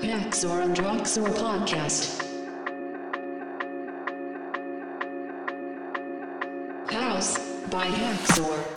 Paxor and Roxor podcast. House by Haxor.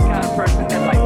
kind of person that like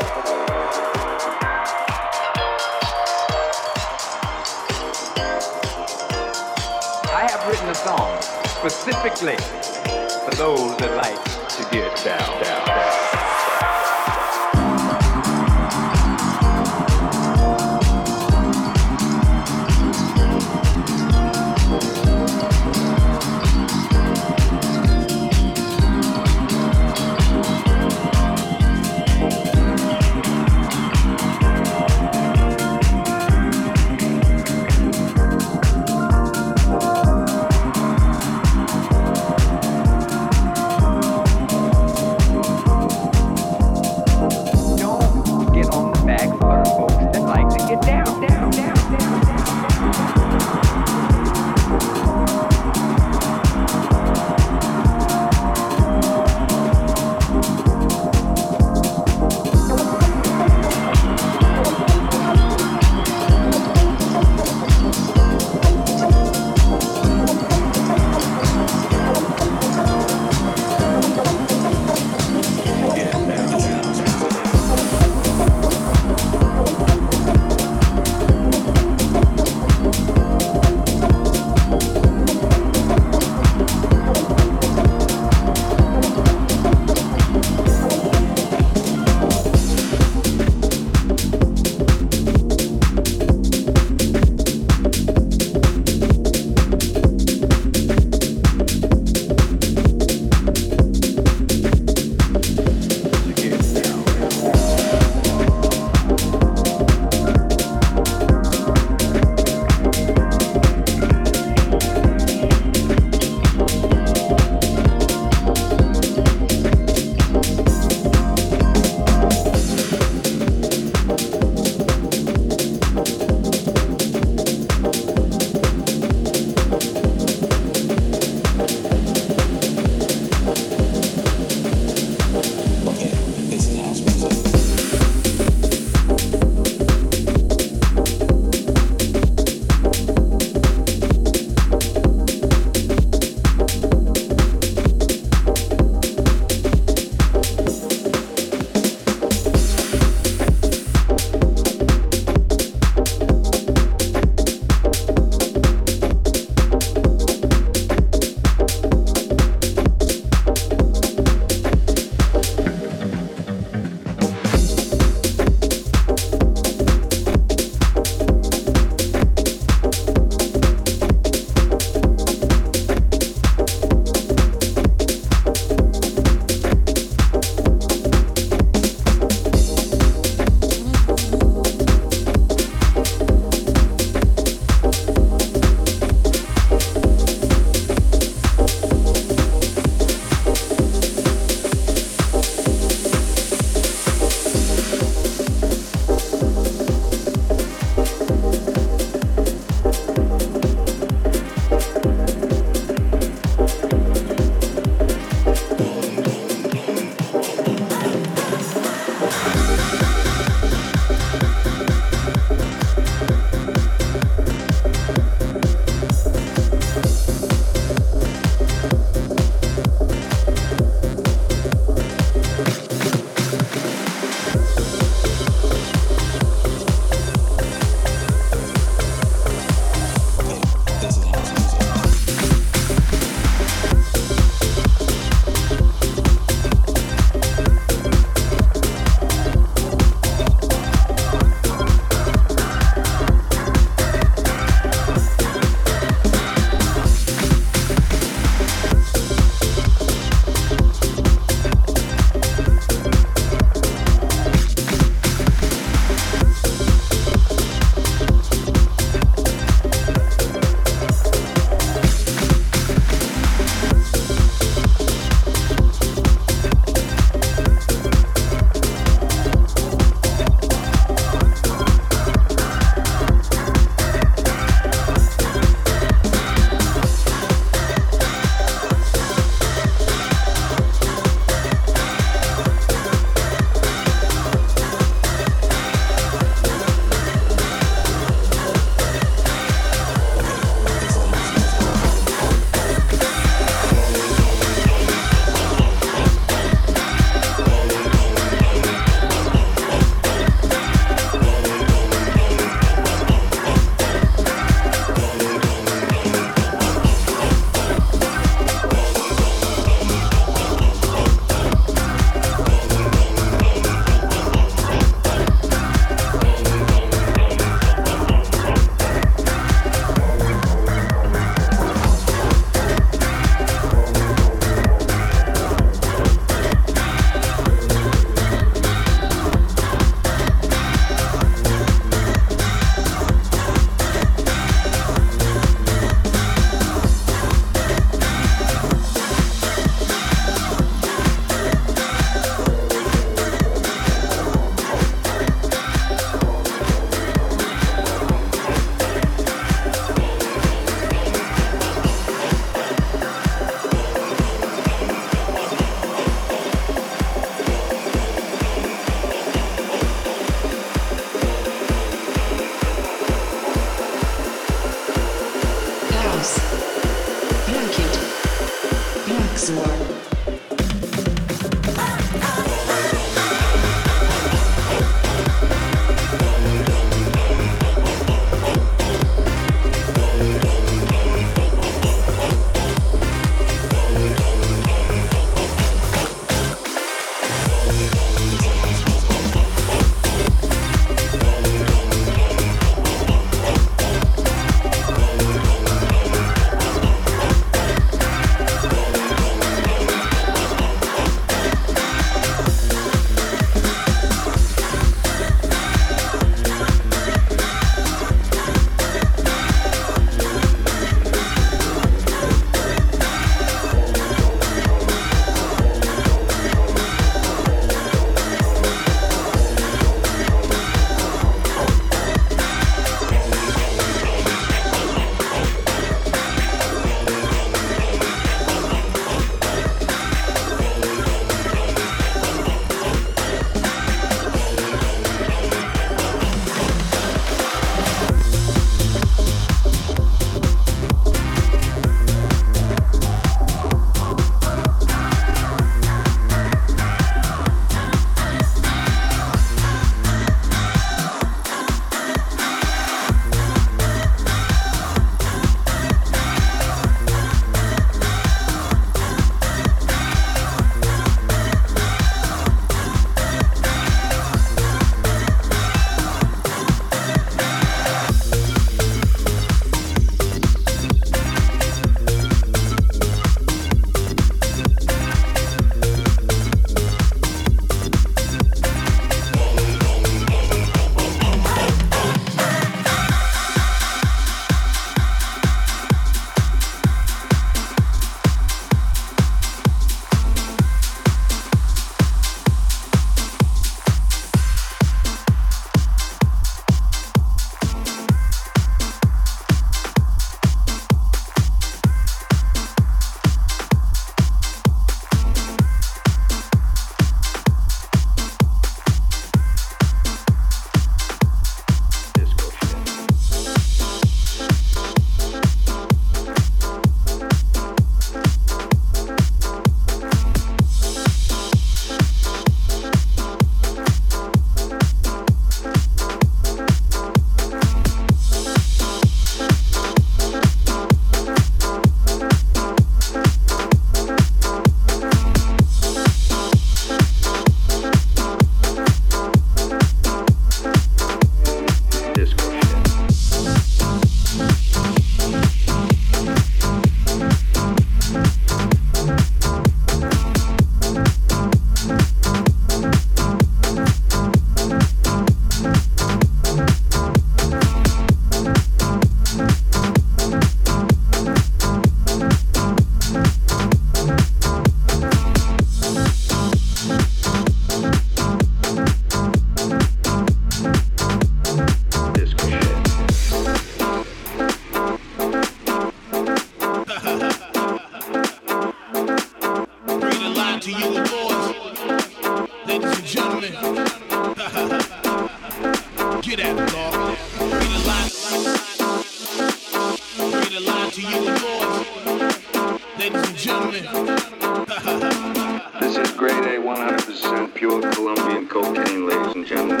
grade A, 100% pure Colombian cocaine, ladies and gentlemen.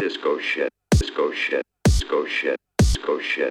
Disco shit, disco shit, disco shit, disco shit.